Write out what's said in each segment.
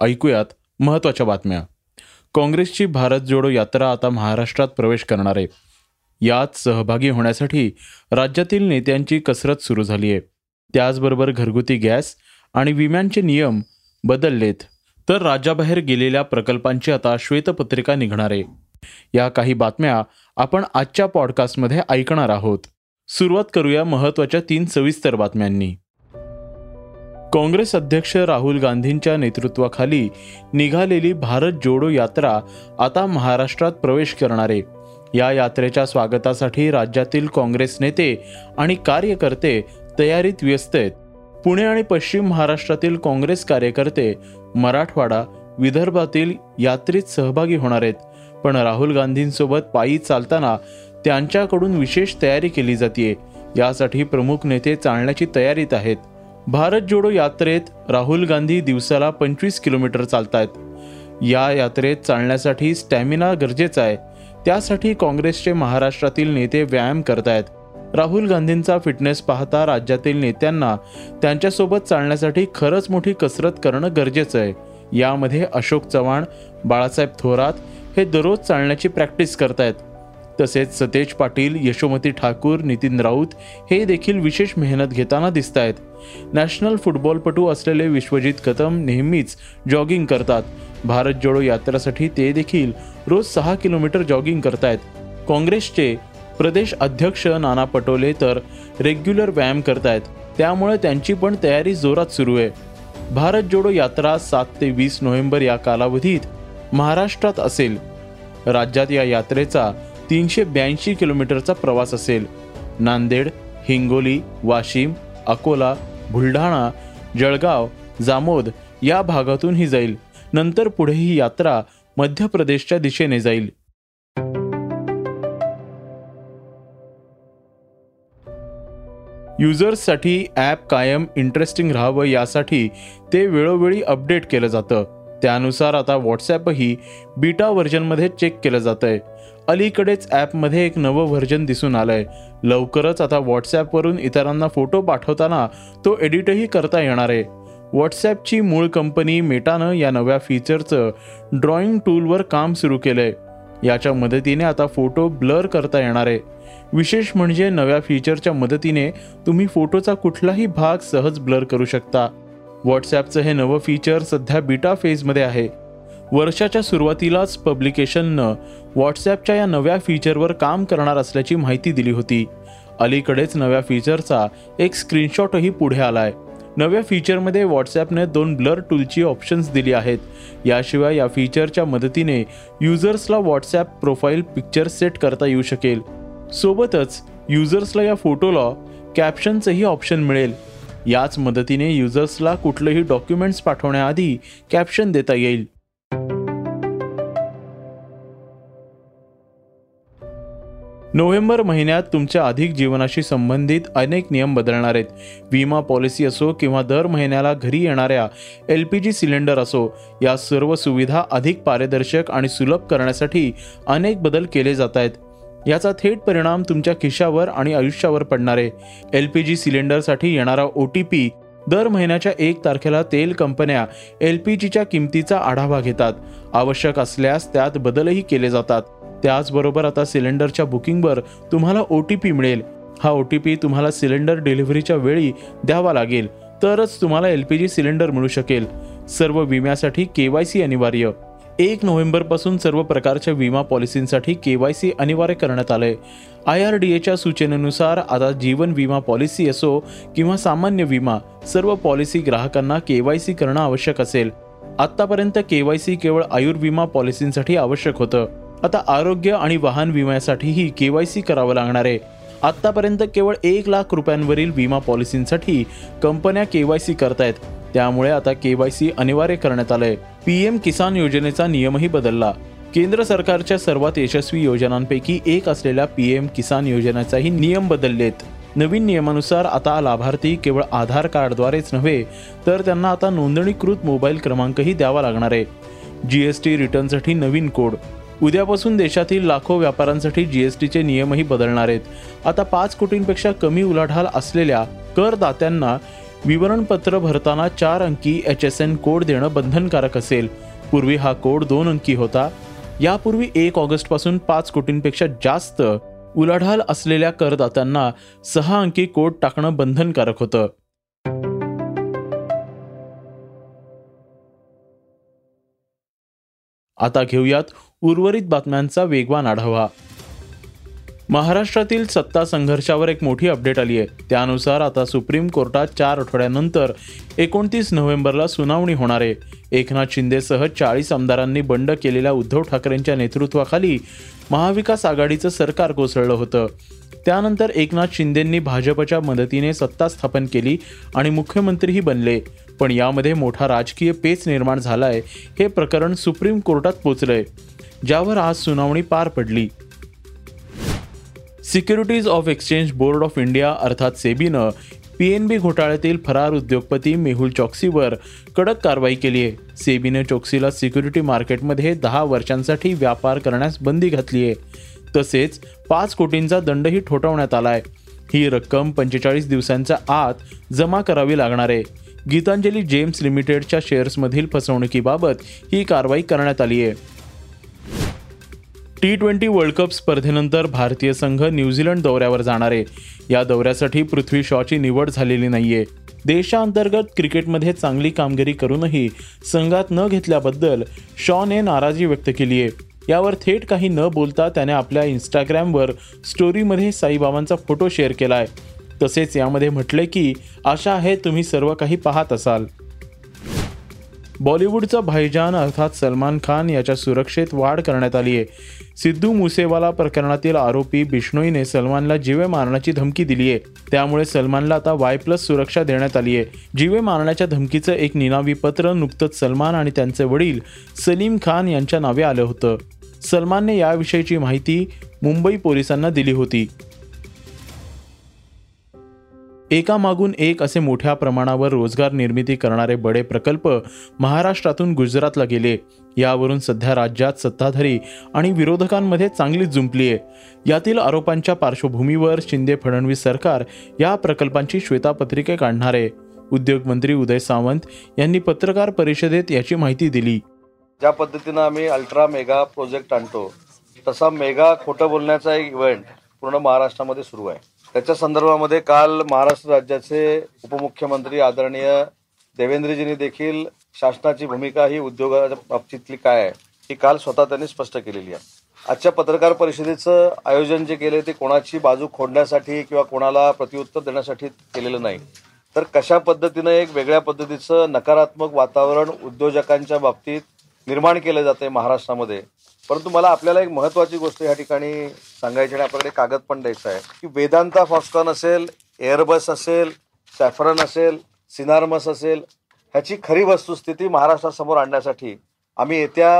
ऐकूयात महत्त्वाच्या बातम्या. काँग्रेसची भारत जोडो यात्रा आता महाराष्ट्रात प्रवेश करणार आहे. यात सहभागी होण्यासाठी राज्यातील नेत्यांची कसरत सुरू झाली आहे त्याचबरोबर घरगुती गॅस आणि विम्यांचे नियम बदललेत. तर राज्याबाहेर गेलेल्या प्रकल्पांची आता श्वेतपत्रिका निघणार आहे. या काही बातम्या आपण आजच्या पॉडकास्टमध्ये ऐकणार आहोत. सुरुवात करूया महत्त्वाच्या तीन सविस्तर बातम्यांनी. काँग्रेस अध्यक्ष राहुल गांधींच्या नेतृत्वाखाली निघालेली भारत जोडो यात्रा आता महाराष्ट्रात प्रवेश करणार आहे. या यात्रेच्या स्वागतासाठी राज्यातील काँग्रेस नेते आणि कार्यकर्ते तयारीत व्यस्त आहेत. पुणे आणि पश्चिम महाराष्ट्रातील काँग्रेस कार्यकर्ते मराठवाडा विदर्भातील यात्रेत सहभागी होणार आहेत. पण राहुल गांधींसोबत पायी चालताना त्यांच्याकडून विशेष तयारी केली जाते यासाठी प्रमुख नेते चालण्याची तयारीत आहेत. भारत जोडो यात्रेत राहुल गांधी दिवसाला पंचवीस किलोमीटर चालतायत. या यात्रेत चालण्यासाठी स्टॅमिना गरजेचा आहे. त्यासाठी काँग्रेसचे महाराष्ट्रातील नेते व्यायाम करतायत. राहुल गांधींचा फिटनेस पाहता राज्यातील नेत्यांना त्यांच्यासोबत चालण्यासाठी खरंच मोठी कसरत करणं गरजेचं आहे. यामध्ये अशोक चव्हाण बाळासाहेब थोरात हे दररोज चालण्याची प्रॅक्टिस करतायत. तसेच सतेज पाटील यशोमती ठाकूर नितीन राऊत हे देखील विशेष मेहनत घेताना दिसत आहेत नॅशनल फुटबॉलपटू असलेले विश्वजित कदम नेहमीच जॉगिंग करतात. भारत जोडो यात्रेसाठी ते देखील रोज सहा किलोमीटर जॉगिंग करतायत. काँग्रेसचे प्रदेश अध्यक्ष नाना पटोले तर रेग्युलर व्यायाम करतायत. त्यामुळे त्यांची पण तयारी जोरात सुरू आहे. भारत जोडो यात्रा सात ते वीस नोव्हेंबर या कालावधीत महाराष्ट्रात असेल. राज्यात या यात्रेचा तीनशे ब्याऐंशी किलोमीटरचा प्रवास असेल. नांदेड हिंगोली वाशिम अकोला बुलढाणा जळगाव जामोद या भागातून ही जाईल. नंतर पुढे ही यात्रा मध्य प्रदेशच्या दिशेने जाईल. युजर्ससाठी ॲप कायम इंटरेस्टिंग राहावं यासाठी ते वेळोवेळी अपडेट केलं जातं. त्यानुसार आता व्हॉट्सॲपही बीटा व्हर्जनमध्ये चेक केलं जातं आहे अलीकडेच ॲपमध्ये एक नवं व्हर्जन दिसून आलंय. लवकरच आता व्हॉट्सॲपवरून इतरांना फोटो पाठवताना तो एडिटही करता येणार आहे. व्हॉट्सॲपची मूळ कंपनी मेटानं या नव्या फीचरचं ड्रॉइंग टूलवर काम सुरू केलंय. याच्या मदतीने आता फोटो ब्लर करता येणार आहे. विशेष म्हणजे नव्या फीचरच्या मदतीने तुम्ही फोटोचा कुठलाही भाग सहज ब्लर करू शकता. व्हॉट्सॲपचं हे नवं फीचर सध्या बीटा फेजमध्ये आहे. वर्षाच्या सुरुवातीलाच पब्लिकेशननं व्हॉट्सॲपच्या या नव्या फीचरवर काम करणार असल्याची माहिती दिली होती. अलीकडेच नव्या फीचरचा एक स्क्रीनशॉटही पुढे आलाय. नव्या फीचरमध्ये व्हॉट्सॲपने दोन ब्लर टूलची ऑप्शन्स दिली आहेत. याशिवाय या फीचरच्या मदतीने युजर्सला व्हॉट्सॲप प्रोफाईल पिक्चर सेट करता येऊ शकेल. सोबतच युजर्सला या फोटोला कॅप्शनचंही ऑप्शन मिळेल. याच मदतीने युजर्सला कुठलंही डॉक्युमेंट्स पाठवण्याआधी कॅप्शन देता येईल. नोव्हेंबर महिन्यात तुमच्या अधिक जीवनाशी संबंधित अनेक नियम बदलणार आहेत. विमा पॉलिसी असो किंवा दर महिन्याला घरी येणाऱ्या एल पी जी सिलेंडर असो या सर्व सुविधा अधिक पारदर्शक आणि सुलभ करण्यासाठी अनेक बदल केले जात आहेत. याचा थेट परिणाम तुमच्या खिशावर आणि आयुष्यावर पडणार आहे. एल पी जी सिलेंडरसाठी येणारा ओ टी पी दर महिन्याच्या एक तारखेला तेल कंपन्या एल पी जीच्या किमतीचा आढावा घेतात. आवश्यक असल्यास त्यात बदलही केले जातात. त्याचबरोबर आता सिलेंडरच्या बुकिंगवर तुम्हाला ओ टी पी मिळेल. हा ओ टी पी तुम्हाला सिलेंडर डिलिव्हरीच्या वेळी द्यावा लागेल. तरच तुम्हाला एल पी जी सिलेंडर मिळू शकेल. सर्व विम्यासाठी के वाय सी अनिवार्य. एक नोव्हेंबरपासून सर्व प्रकारच्या विमा पॉलिसींसाठी के वाय सी अनिवार्य करण्यात आलंय. आय आर डी एच्या सूचनेनुसार आता जीवन विमा पॉलिसी असो किंवा सामान्य विमा सर्व पॉलिसी ग्राहकांना के वाय सी करणं आवश्यक असेल. आत्तापर्यंत के वाय सी केवळ आयुर्विमा पॉलिसींसाठी आवश्यक होतं. आता आरोग्य आणि वाहन विम्यासाठीही के वाय सी करावं लागणार आहे. आत्तापर्यंत केवळ एक लाख रुपयांवरील विमा पॉलिसींसाठी कंपन्या के वाय सी करतायत. त्यामुळे आता के वाय सी अनिवार्य करण्यात आलंय. पीएम किसान योजनेचा नियमही बदलला. केंद्र सरकारच्या सर्वात यशस्वी योजनांपैकी एक असलेल्या पीएम किसान योजनेचाही नियम बदललेत. नवीन नियमानुसार आता लाभार्थी केवळ आधार कार्डद्वारेच नव्हे तर त्यांना आता नोंदणीकृत मोबाईल क्रमांकही द्यावा लागणार आहे. जीएसटी रिटर्नसाठी नवीन कोड. उद्यापासून देशातील लाखो व्यापाऱ्यांसाठी जीएसटीचे नियमही बदलणार आहेत. आता पाच कोटींपेक्षा कमी उलाढाल असलेल्या करदात्यांना विवरणपत्र भरताना चार अंकी एच एस एन कोड देणं बंधनकारक असेल. पूर्वी हा कोड दोन अंकी होता. यापूर्वी एक ऑगस्टपासून पाच कोटींपेक्षा जास्त उलाढाल असलेल्या करदात्यांना सहा अंकी कोड टाकणं बंधनकारक होतं. आता घेऊयात उर्वरित बातम्यांचा वेगवान आढावा. महाराष्ट्रातील सत्ता संघर्षावर एक मोठी अपडेट आली आहे. त्यानुसार आता सुप्रीम कोर्टात चार आठवड्यानंतर एकोणतीस नोव्हेंबरला सुनावणी होणार आहे. एकनाथ शिंदेसह चाळीस आमदारांनी बंड केलेल्या उद्धव ठाकरेंच्या नेतृत्वाखाली महाविकास आघाडीचं सरकार कोसळलं होतं. त्यानंतर एकनाथ शिंदेंनी भाजपच्या मदतीने सत्ता स्थापन केली आणि मुख्यमंत्रीही बनले. पण यामध्ये मोठा राजकीय पेच निर्माण झालाय हे प्रकरण सुप्रीम कोर्टात पोचलंय ज्यावर आज सुनावणी पार पडली. Securities of exchange board of India अर्थात सेबीनं पी एन बी घोटाळ्यातील फरार उद्योगपती मेहुल चौकसीवर कडक कारवाई केली आहे. सेबीने चौकसीला सिक्युरिटी मार्केटमध्ये दहा वर्षांसाठी व्यापार करण्यास बंदी घातली आहे. तसेच पाच कोटींचा दंडही ठोठावण्यात आला आहे ही रक्कम पंचेचाळीस दिवसांच्या आत जमा करावी लागणार आहे. गीतांजली जेम्स लिमिटेडच्या शेअर्समधील फसवणुकीबाबत ही कारवाई करण्यात आली आहे. टी ट्वेंटी वर्ल्ड कप स्पर्धेनंतर भारतीय संघ न्यूझीलंड दौऱ्यावर जाणार आहे. या दौऱ्यासाठी पृथ्वी शॉची निवड झालेली नाहीये. देशांतर्गत क्रिकेटमध्ये चांगली कामगिरी करूनही संघात न घेतल्याबद्दल शॉने नाराजी व्यक्त केली आहे. यावर थेट काही न बोलता त्याने आपल्या इंस्टाग्रामवर स्टोरीमध्ये साईबाबांचा फोटो शेअर केला आहे तसेच यामध्ये म्हटले की आशा आहे तुम्ही सर्व काही पाहत असाल. बॉलिवूडचा भाईजान अर्थात सलमान खान याच्या सुरक्षेत वाढ करण्यात आली आहे. सिद्धू मुसेवाला प्रकरणातील आरोपी बिष्णोईने सलमानला जीवे मारण्याची धमकी दिली आहे. त्यामुळे सलमानला आता वाय प्लस सुरक्षा देण्यात आली आहे. जीवे मारण्याच्या धमकीचं एक निनावी पत्र नुकतंच सलमान आणि त्यांचे वडील सलीम खान यांच्या नावे आलं होतं. सलमानने याविषयीची माहिती मुंबई पोलिसांना दिली होती. एकामागून एक असे मोठ्या प्रमाणावर रोजगार निर्मिती करणारे बडे प्रकल्प महाराष्ट्रातून गुजरातला गेले. यावरून सध्या राज्यात सत्ताधारी आणि विरोधकांमध्ये चांगलीच जुंपली आहे. यातील आरोपांच्या पार्श्वभूमीवर शिंदे फडणवीस सरकार या प्रकल्पांची श्वेतापत्रिके काढणार आहे. उद्योगमंत्री उदय सावंत यांनी पत्रकार परिषदेत याची माहिती दिली. ज्या पद्धतीनं आम्ही अल्ट्रा मेगा प्रोजेक्ट आणतो तसा मेगा खोटं बोलण्याचा एक इव्हेंट पूर्ण महाराष्ट्रामध्ये सुरू आहे. त्याच्या संदर्भामध्ये काल महाराष्ट्र राज्याचे उपमुख्यमंत्री आदरणीय देवेंद्रजींनी देखील शासनाची भूमिका ही उद्योगाच्या बाबतीतली काय आहे ही काल स्वतः त्यांनी स्पष्ट केलेली आहे. आजच्या पत्रकार परिषदेचं आयोजन जे केले ते कोणाची बाजू खोडण्यासाठी किंवा कोणाला प्रत्युत्तर देण्यासाठी केलेलं नाही. तर कशा पद्धतीनं एक वेगळ्या पद्धतीचं नकारात्मक वातावरण उद्योजकांच्या बाबतीत निर्माण केलं जाते महाराष्ट्रामध्ये परंतु मला आपल्याला एक महत्वाची गोष्ट या ठिकाणी सांगायची आणि आपल्याकडे कागद पण द्यायचा आहे की वेदांता फॉस्कॉन असेल एअरबस असेल सॅफरन असेल सिनार्मस असेल ह्याची खरी वस्तुस्थिती महाराष्ट्रासमोर आणण्यासाठी आम्ही येत्या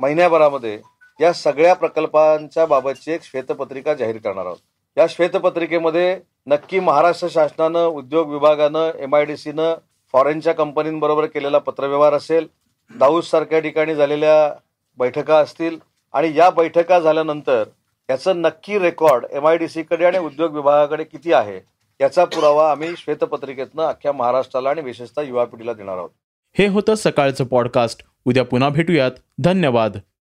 महिन्याभरामध्ये या सगळ्या प्रकल्पांच्या बाबतची एक श्वेतपत्रिका जाहीर करणार आहोत. या श्वेतपत्रिकेमध्ये नक्की महाराष्ट्र शासनानं उद्योग विभागानं एम आय डी सीनं फॉरेनच्या कंपनींबरोबर केलेला पत्रव्यवहार असेल दाऊस सारख्या ठिकाणी झालेल्या बैठका असतील आणि या बैठका झाल्यानंतर याचं नक्की रेकॉर्ड एम आय डी सीकडे आणि उद्योग विभागाकडे किती आहे याचा पुरावा आम्ही श्वेतपत्रिकेतनं अख्ख्या महाराष्ट्राला आणि विशेषतः युवा पिढीला देणार आहोत. हे होतं सकाळचं पॉडकास्ट उद्या पुन्हा भेटूयात. धन्यवाद.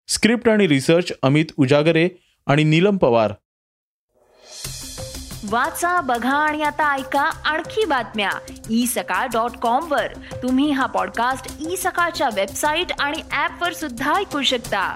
स्क्रिप्ट आणि रिसर्च अमित उजागरे आणि नीलम पवार. वाचा बघा आणि आता ऐका आणखी बातम्या. ई सकाळ डॉट कॉम वर. तुम्ही हा पॉडकास्ट ई सकाळच्या वेबसाईट आणि ऍप वर सुद्धा ऐकू शकता.